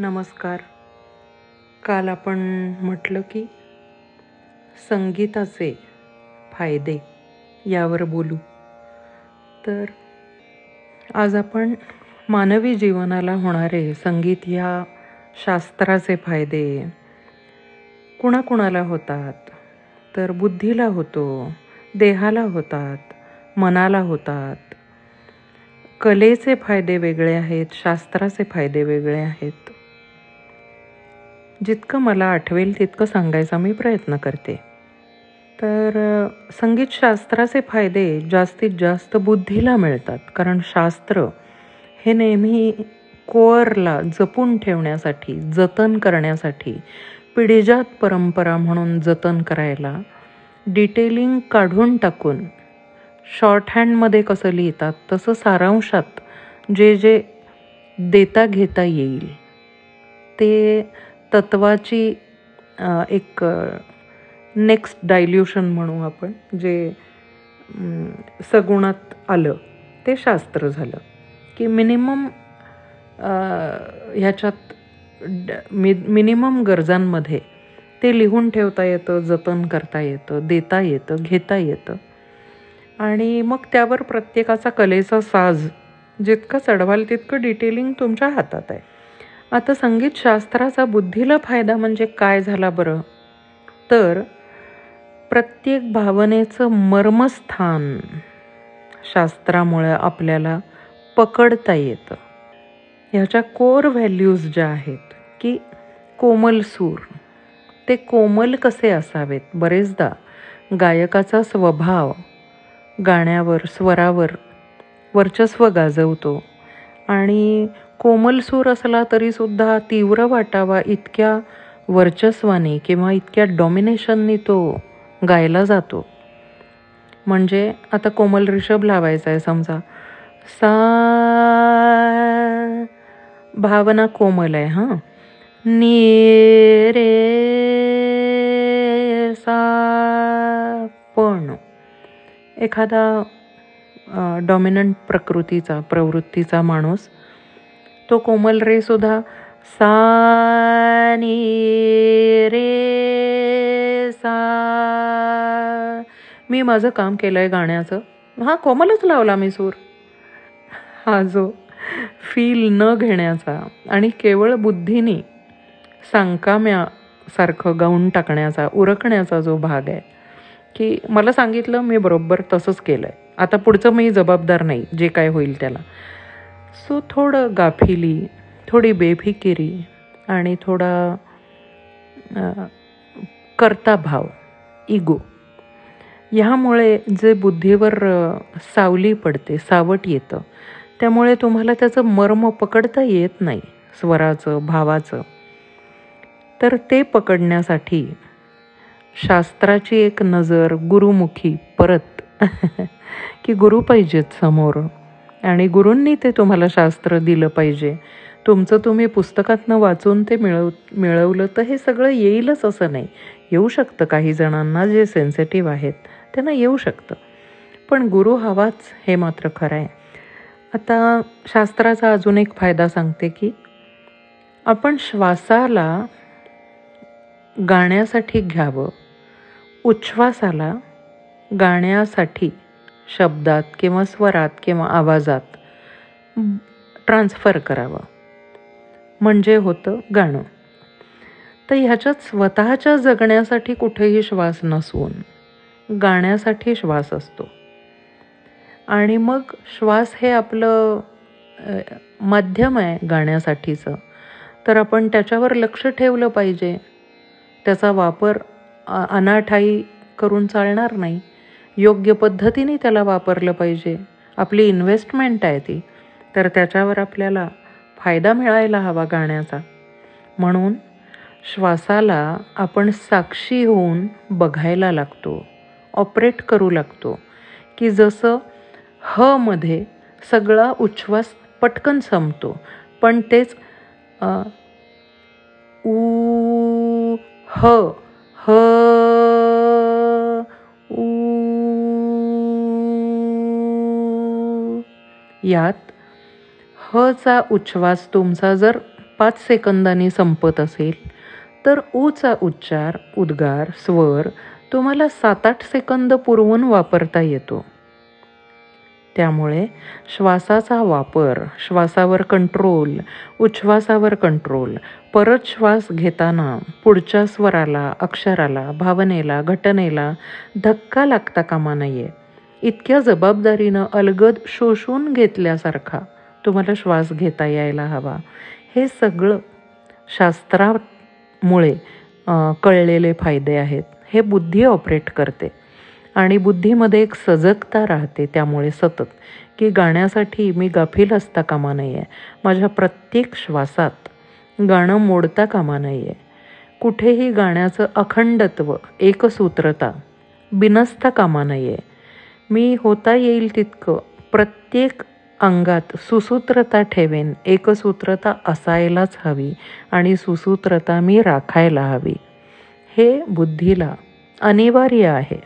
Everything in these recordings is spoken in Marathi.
नमस्कार. काल आपण म्हटलं की संगीताचे फायदे यावर बोलू. तर आज आपण मानवी जीवनाला होणारे संगीत ह्या शास्त्राचे फायदे कुणाकुणाला होतात? तर बुद्धीला होतो देहाला होतात मनाला होतात. कलेचे फायदे वेगळे आहेत शास्त्राचे फायदे वेगळे आहेत. जितकं मला आठवेल तितकं सांगायचा मी प्रयत्न करते. तर संगीतशास्त्राचे फायदे जास्तीत जास्त बुद्धीला मिळतात. कारण शास्त्र हे नेहमी कोअरला जपून ठेवण्यासाठी जतन करण्यासाठी पिढीजात परंपरा म्हणून जतन करायला डिटेलिंग काढून टाकून शॉर्ट हँडमध्ये कसं लिहितात तसं सारांशात जे जे देता घेता येईल ते तत्वाची एक नेक्स्ट डायल्युशन म्हणू आपण जे सगुणात आलं ते शास्त्र झालं. की मिनिमम ह्याच्यात मि मिनिमम गरजांमध्ये ते लिहून ठेवता येतं जतन करता येतं देता येतं घेता येतं. आणि मग त्यावर प्रत्येकाचा कलेचा साज जितकं चढवाल तितकं डिटेलिंग तुमच्या हातात आहे. आता संगीतशास्त्राचा बुद्धीला फायदा म्हणजे काय झाला बरं? तर प्रत्येक भावनेचं मर्मस्थान शास्त्रामुळे आपल्याला पकडता येतं. ह्याच्या कोर व्हॅल्यूज ज्या आहेत की कोमल सूर ते कोमल कसे असावेत? बरेचदा गायकाचा स्वभाव गाण्यावर स्वरावर वर्चस्व गाजवतो आणि कोमल सूर असला तरीसुद्धा तीव्र वाटावा इतक्या वर्चस्वाने किंवा इतक्या डॉमिनेशननी तो गायला जातो. म्हणजे आता कोमल ऋषभ लावायचा आहे समजा. सा भावना कोमल आहे हां. नी रे सा पण एखादा डॉमिनंट प्रकृतीचा प्रवृत्तीचा माणूस तो कोमल रे सुद्धा सा रे सा. मी माझं काम केलं आहे गाण्याचं. हा कोमलच लावला मी सूर. हा जो फील न घेण्याचा आणि केवळ बुद्धीने सांकाम्यासारखं गाऊन टाकण्याचा उरकण्याचा जो भाग आहे की मला सांगितलं मी बरोबर तसंच केलं आहे आता पुढचं मी जबाबदार नाही जे काय होईल त्याला. सो थोडं गाफिली थोडी बेफिकिरी आणि थोडा करता भाव इगो ह्यामुळे जे बुद्धीवर सावली पडते सावट येतं त्यामुळे तुम्हाला त्याचं मर्म पकडता येत नाही स्वराचं भावाचं. तर ते पकडण्यासाठी शास्त्राची एक नजर गुरुमुखी परत की गुरु पाहिजेत समोर. आणि गुरूंनी ते तुम्हाला शास्त्र दिलं पाहिजे. तुमचं तुम्ही पुस्तकातनं वाचून ते मिळव मिळवलं तर हे सगळं येईलच असं नाही. येऊ शकतं काही जणांना जे सेन्सिटिव्ह आहेत त्यांना येऊ शकतं. पण गुरु हवाच हे मात्र खरं आहे आता शास्त्राचा अजून एक फायदा सांगते की आपण श्वासाला गाण्यासाठी घ्यावं. उच्छ्वासाला गाण्यासाठी शब्दात किंवा स्वरात किंवा आवाजात ट्रान्सफर करावं. म्हणजे होतं गाणं. तर ह्याच्यात स्वतःच्या जगण्यासाठी कुठेही श्वास नसून गाण्यासाठी श्वास असतो. आणि मग श्वास हे आपलं माध्यम आहे गाण्यासाठीचं. तर आपण त्याच्यावर लक्ष ठेवलं पाहिजे. त्याचा वापर अनाठाई करून चालणार नाही. योग्य पद्धतीने त्याला वापरलं पाहिजे. आपली इन्व्हेस्टमेंट आहे ती. तर त्याच्यावर आपल्याला फायदा मिळायला हवा गाण्याचा. म्हणून श्वासाला आपण साक्षी होऊन बघायला लागतो. ऑपरेट करू लागतो. की जसं ह मध्ये सगळा उच्छ्वास पटकन संपतो. पण तेच ऊ ह ह यात हचा उच्छ्वास तुमचा जर पाच सेकंदांनी संपत असेल तर ऊचा उच्चार उद्गार स्वर तुम्हाला सात आठ सेकंद पुरवून वापरता येतो. त्यामुळे श्वासाचा वापर श्वासावर कंट्रोल उच्छ्वासावर कंट्रोल परत श्वास घेताना पुढच्या स्वराला अक्षराला भावनेला घटनेला धक्का लागता कामा नये. इतक्या जबाबदारीनं अलगद शोषून घेतल्यासारखा तुम्हाला श्वास घेता यायला हवा. हे सगळं शास्त्रामुळे कळलेले फायदे आहेत. हे बुद्धी ऑपरेट करते. आणि बुद्धीमध्ये एक सजगता राहते त्यामुळे सतत. की गाण्यासाठी मी गाफील असता कामा नाही आहे माझ्या प्रत्येक श्वासात गाणं मोडता कामा नाही आहे कुठेही गाण्याचं अखंडत्व एकसूत्रता बिनसता कामा नाही आहे मी होता येईल तितकं. प्रत्येक अंगात सुसूत्रता ठेवेन. एकसूत्रता असायलाच हवी आणि सुसूत्रता मी राखायला हवी. हे बुद्धीला अनिवार्य आहे.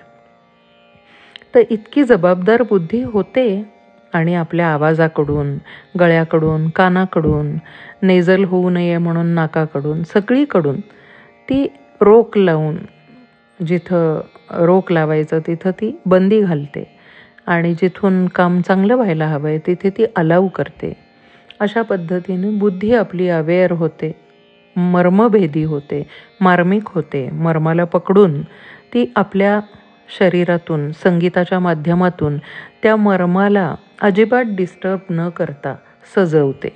तर इतकी जबाबदार बुद्धी होते आणि आपल्या आवाजाकडून गळ्याकडून कानाकडून नेजल होऊ नये म्हणून नाकाकडून सगळीकडून ती रोक लावून जिथं रोक लावायचं तिथं ती बंदी घालते. आणि जिथून काम चांगलं व्हायला हवं आहे तिथे ती अलाव करते. अशा पद्धतीने बुद्धी आपली अवेअर होते मर्मभेदी होते मार्मिक होते मर्माला पकडून ती आपल्या शरीरातून संगीताच्या माध्यमातून त्या मर्माला अजिबात डिस्टर्ब न करता सजवते.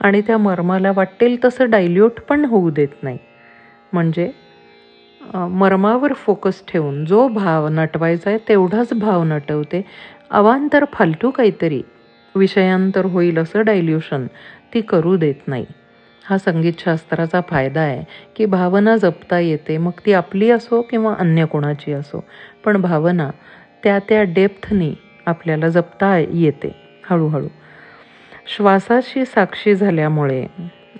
आणि त्या मर्माला वाटेल तसं डायल्यूट पण होऊ देत नाही. म्हणजे मर्मावर फोकस ठेवून जो भाव नटवायचा आहे तेवढाच भाव नटवते. अवांतर फालतू काहीतरी विषयांतर होईल असं डायल्युशन ती करू देत नाही. हा संगीतशास्त्राचा फायदा आहे की भावना जपता येते मग ती आपली असो किंवा अन्य कोणाची असो. पण भावना त्या त्या डेप्थनी आपल्याला जपता येते हळूहळू. श्वासाशी साक्षी झाल्यामुळे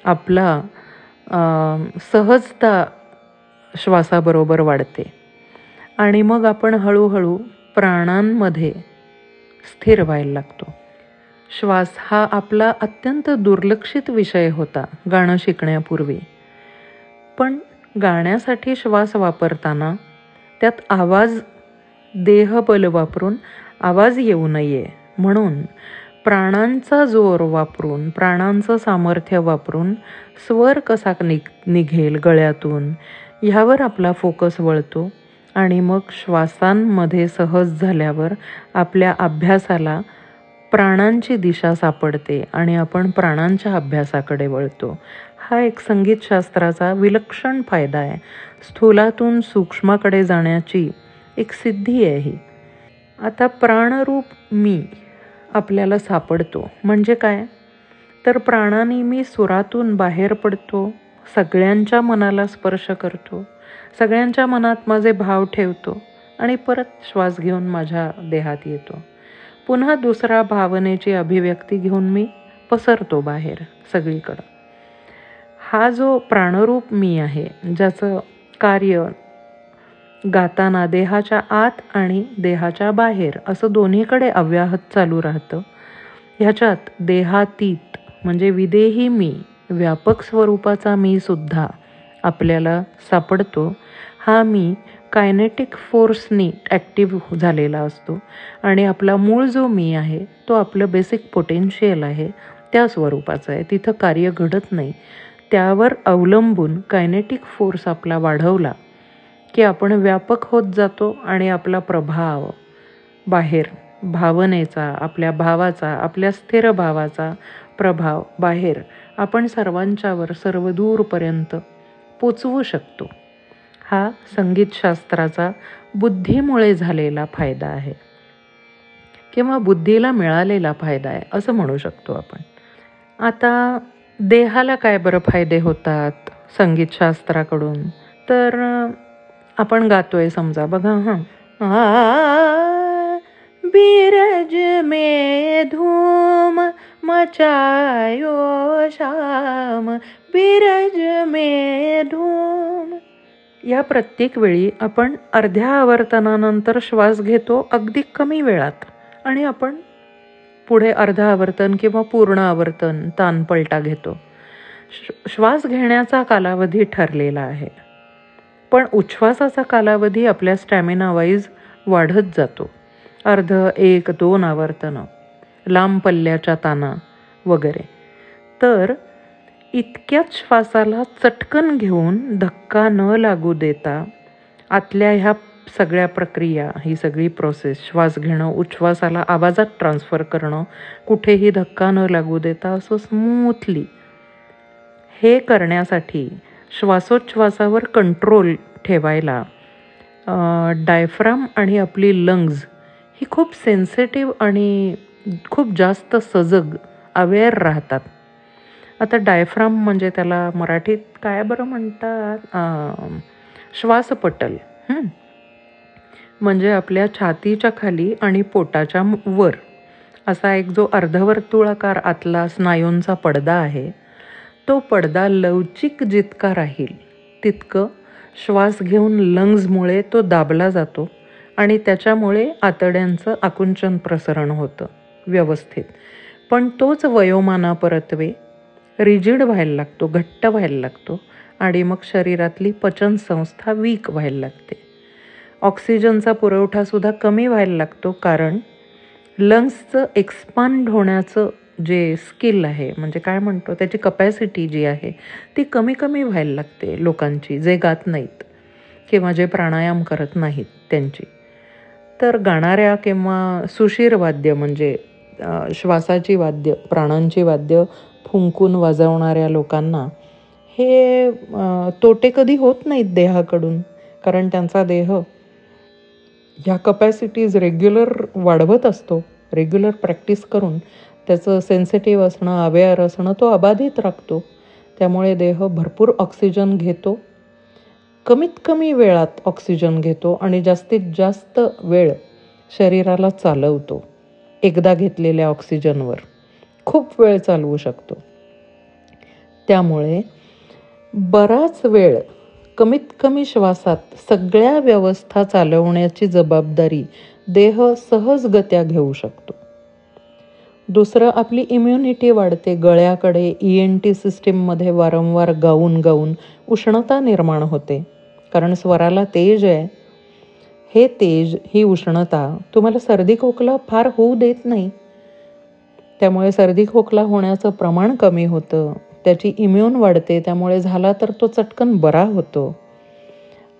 आपला सहजता श्वासाबरोबर वाढते. आणि मग आपण हळूहळू प्राणांमध्ये स्थिर व्हायला लागतो. श्वास हा आपला अत्यंत दुर्लक्षित विषय होता गाणं शिकण्यापूर्वी. पण गाण्यासाठी श्वास वापरताना त्यात आवाज देहबल वापरून आवाज येऊ नये म्हणून प्राणांचा जोर वापरून प्राणांचं सामर्थ्य वापरून स्वर कसा निघ निघेल गळ्यातून ह्यावर आपला फोकस वळतो आणि मग श्वासांमध्ये सहज झाल्यावर आपल्या अभ्यासाला प्राणांची दिशा सापडते आणि आपण प्राणांच्या अभ्यासाकडे वळतो. हा एक संगीतशास्त्राचा विलक्षण फायदा आहे. स्थूलातून सूक्ष्माकडे जाण्याची एक सिद्धी आहे ही. आता प्राणरूप मी आपल्याला सापडतो. म्हणजे काय? तर प्राणाने मी सुरातून बाहेर पडतो सगळ्यांच्या मनाला स्पर्श करतो. सगळ्यांच्या मनात माझे भाव ठेवतो आणि परत श्वास घेऊन माझ्या देहात येतो. पुन्हा दुसरा भावनेची अभिव्यक्ती घेऊन मी पसरतो बाहेर सगळीकडं. हा जो प्राणरूप मी आहे ज्याचं कार्य गाताना देहाच्या आत आणि देहाच्या बाहेर असं दोन्हीकडे अव्याहत चालू राहतं. ह्याच्यात देहातीत म्हणजे विदेही मी व्यापक स्वरूपाचा मी सुद्धा आपल्याला सापडतो हा मी कायनेटिक फोर्सनी ॲक्टिव्ह झालेला असतो. आणि आपला मूळ जो मी आहे तो आपलं बेसिक पोटेन्शियल आहे त्या स्वरूपाचं आहे. तिथं कार्य घडत नाही. त्यावर अवलंबून कायनेटिक फोर्स आपला वाढवला की आपण व्यापक होत जातो आणि आपला प्रभाव बाहेर भावनेचा आपल्या भावाचा आपल्या स्थिर भावाचा प्रभाव बाहेर आपण सर्वांच्यावर सर्वदूरपर्यंत पोचवू शकतो. हा संगीतशास्त्राचा बुद्धीमुळे झालेला फायदा आहे. किंवा बुद्धीला मिळालेला फायदा आहे असं म्हणू शकतो आपण. आता देहाला काय बरं फायदे होतात संगीतशास्त्राकडून? तर आपण गातोय समजा बघा हां. बिरज मे धू मचायो श्याम बिरज मे धूम. या प्रत्येक वेळी आपण अर्ध्या आवर्तनानंतर श्वास घेतो अगदी कमी वेळात. आणि आपण पुढे अर्धा आवर्तन किंवा पूर्ण आवर्तन तानपलटा घेतो. श्वास घेण्याचा कालावधी ठरलेला आहे. पण उच्छ्वासाचा कालावधी आपल्या स्टॅमिनावाईज वाढत जातो. अर्ध एक दोन आवर्तनं. लांब पल्ल्याच्या ताना वगैरे. तर इतक्याच श्वासाला चटकन घेऊन धक्का न लागू देता आतल्या ह्या सगळ्या प्रक्रिया ही सगळी प्रोसेस श्वास घेणं उच्छ्वासाला आवाजात ट्रान्सफर करणं कुठेही धक्का न लागू देता असं स्मूथली हे करण्यासाठी श्वासोच्छ्वासावर कंट्रोल ठेवायला डायफ्राम आणि आपली लंग्ज ही खूप सेन्सिटिव्ह आणि खूप जास्त सजग अवेअर राहतात. आता डायफ्राम म्हणजे त्याला मराठीत काय बरं म्हणतात? श्वासपटल. म्हणजे आपल्या छातीच्या खाली आणि पोटाच्या वर. असा एक जो अर्धवर्तुळाकार आतला स्नायूंचा पडदा आहे तो पडदा लवचिक जितका राहील तितकं श्वास घेऊन लंग्जमुळे तो दाबला जातो आणि त्याच्यामुळे आतड्यांचं आकुंचन प्रसरण होतं. व्यवस्थित. पण तोच वयोमानापरत्वे रिजिड व्हायला लागतो घट्ट व्हायला लागतो आणि मग शरीरातली पचनसंस्था वीक व्हायला लागते. ऑक्सिजनचा पुरवठासुद्धा कमी व्हायला लागतो कारण लंग्सचं एक्सपांड होण्याचं जे स्किल आहे म्हणजे काय म्हणतो त्याची कपॅसिटी जी आहे ती कमी कमी व्हायला लागते लोकांची जे गात नाहीत किंवा जे प्राणायाम करत नाहीत त्यांची. तर गाणाऱ्या किंवा सुशीर वाद्य म्हणजे श्वासाची वाद्य प्राणांची वाद्य फुंकून वाजवणाऱ्या लोकांना हे तोटे कधी होत नाहीत देहाकडून. कारण त्यांचा देह ह्या कपॅसिटीज रेग्युलर वाढवत असतो. रेग्युलर प्रॅक्टिस करून त्याचं सेन्सिटिव्ह असणं अवेअर असणं तो अबाधित राखतो. त्यामुळे देह भरपूर ऑक्सिजन घेतो. कमीत कमी वेळात ऑक्सिजन घेतो आणि जास्तीत जास्त वेळ शरीराला चालवतो. एकदा घेतलेल्या ऑक्सिजनवर. खूप वेळ चालवू शकतो. त्यामुळे बराच वेळ कमीत कमी श्वासात सगळ्या व्यवस्था चालवण्याची जबाबदारी देह सहजगत्या घेऊ शकतो. दुसरं आपली इम्युनिटी वाढते. गळ्याकडे ई एन टी सिस्टीममध्ये वारंवार गाऊन गाऊन उष्णता निर्माण होते. कारण स्वराला तेज आहे. हे तेज ही उष्णता तुम्हाला सर्दी खोकला फार होऊ देत नाही. त्यामुळे सर्दी खोकला होण्याचं प्रमाण कमी होतं. त्याची इम्युन वाढते त्यामुळे झाला तर तो चटकन बरा होतो.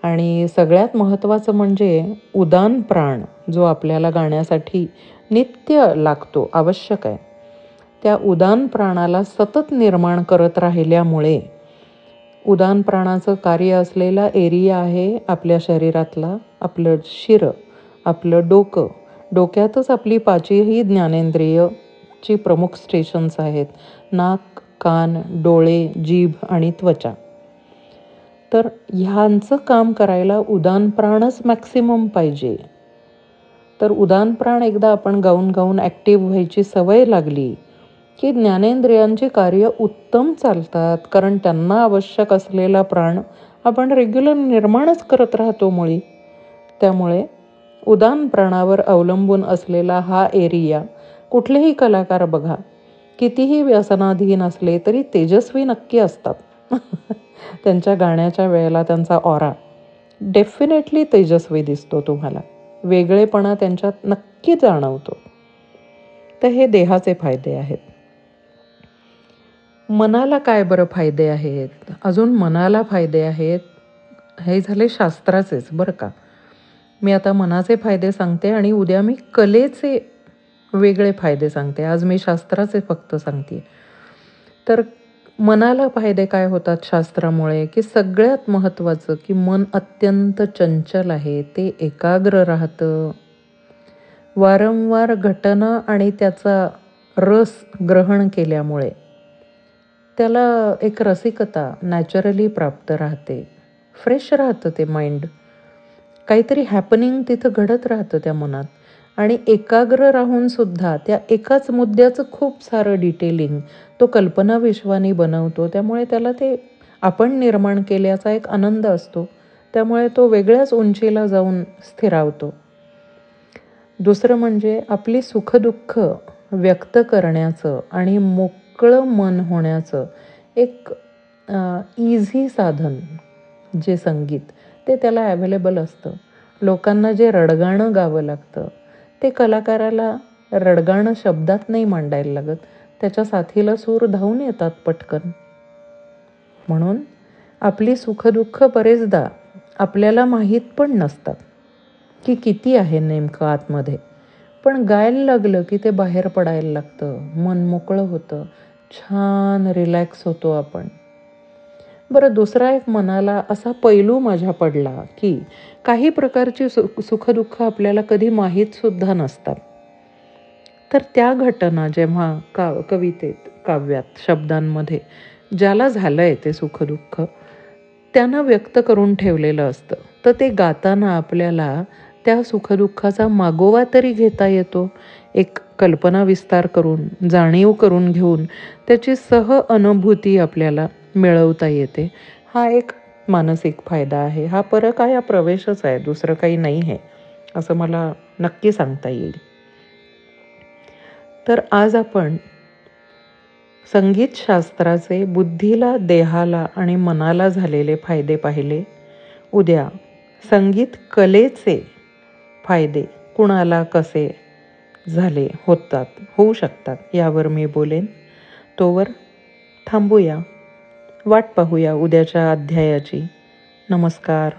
आणि सगळ्यात महत्त्वाचं म्हणजे उदान प्राण जो आपल्याला गाण्यासाठी नित्य लागतो आवश्यक आहे. त्या उदान प्राणाला सतत निर्माण करत राहिल्यामुळे उदान प्राणाचं कार्य असलेला एरिया आहे आपल्या शरीरातला आपलं शिरं आपलं डोकं. डोक्यातच आपली पाचही ज्ञानेंद्रियची प्रमुख स्टेशन्स आहेत. नाक कान डोळे जीभ आणि त्वचा. तर ह्यांचं काम करायला उदान प्राणच मॅक्सिमम पाहिजे. तर उदान प्राण एकदा आपण गाऊन गाऊन ॲक्टिव्ह व्हायची सवय लागली की ज्ञानेंद्रियांची कार्य उत्तम चालतात कारण त्यांना आवश्यक असलेला प्राण आपण रेग्युलर निर्माणच करत राहतो मुळी. त्यामुळे उदान प्राणावर अवलंबून असलेला हा एरिया कुठलेही कलाकार बघा. कितीही व्यसनाधीन असले तरी तेजस्वी नक्की असतात. त्यांच्या गाण्याच्या वेळेला त्यांचा ऑरा डेफिनेटली तेजस्वी दिसतो तुम्हाला. वेगळेपणा त्यांच्यात नक्की जाणवतो. तर हे देहाचे फायदे आहेत. मनाला काय बरं फायदे आहेत? अजून मनाला फायदे आहेत? हे झाले शास्त्राचेच बरं का? मी आता मनाचे फायदे सांगते आणि उद्या मी कलेचे वेगळे फायदे सांगते. आज मी शास्त्राचे फक्त सांगते. तर मनाला फायदे काय होतात शास्त्रामुळे? की सगळ्यात महत्त्वाचं की मन अत्यंत चंचल आहे ते एकाग्र राहतं. वारंवार घटना आणि त्याचा रस ग्रहण केल्यामुळे. त्याला एक रसिकता नॅचरली प्राप्त राहते. फ्रेश राहतं ते माइंड काहीतरी हॅपनिंग तिथं घडत राहतं त्या मनात. आणि एकाग्र राहून सुद्धा त्या एकाच मुद्द्याचं खूप सारं डिटेलिंग तो कल्पना विश्वानी बनवतो. त्यामुळे त्याला ते आपण निर्माण केल्याचा एक आनंद असतो. त्यामुळे तो वेगळ्याच उंचीला जाऊन स्थिरावतो. दुसरं म्हणजे आपली सुखदुःख व्यक्त करण्याचं आणि मोकळं मन होण्याचं एक इझी साधन जे संगीत ते त्याला ॲवेलेबल असतं. लोकांना जे रडगाणं गावं लागतं ते कलाकाराला रडगाणं शब्दात नाही मांडायला लागत. त्याच्या साथीला सूर धावून येतात पटकन. म्हणून आपली सुखदुःख बरेचदा आपल्याला माहीत पण नसतात की किती आहे नेमकं आतमध्ये. पण गायला लागलं की ते बाहेर पडायला लागतं मन मोकळं होतं. छान रिलॅक्स होतो आपण. बरं दुसरा एक मनाला असा पैलू माझ्या पडला की काही प्रकारची सु सुखदुःख आपल्याला कधी माहीतसुद्धा नसतात. तर त्या घटना जेव्हा का कवितेत काव्यात शब्दांमध्ये ज्याला झालं आहे ते सुखदुःख त्यानं व्यक्त करून ठेवलेलं असतं. तर ते गाताना आपल्याला त्या सुखदुःखाचा मागोवा तरी घेता येतो. एक कल्पना विस्तार करून जाणीव करून घेऊन त्याची सह अनुभूती आपल्याला मिळवता येते. हा एक मानसिक फायदा आहे. हा परक आहे हा प्रवेशच आहे. दुसरं काही नाही आहे असं मला नक्की सांगता येईल. तर आज आपण संगीतशास्त्राचे बुद्धीला देहाला आणि मनाला झालेले फायदे पाहिले. उद्या संगीत कलेचे फायदे कुणाला कसे झाले होतात होऊ शकतात यावर मी बोलेन. तोवर थांबूया. वाट पाहूया उद्याच्या अध्यायाची. नमस्कार.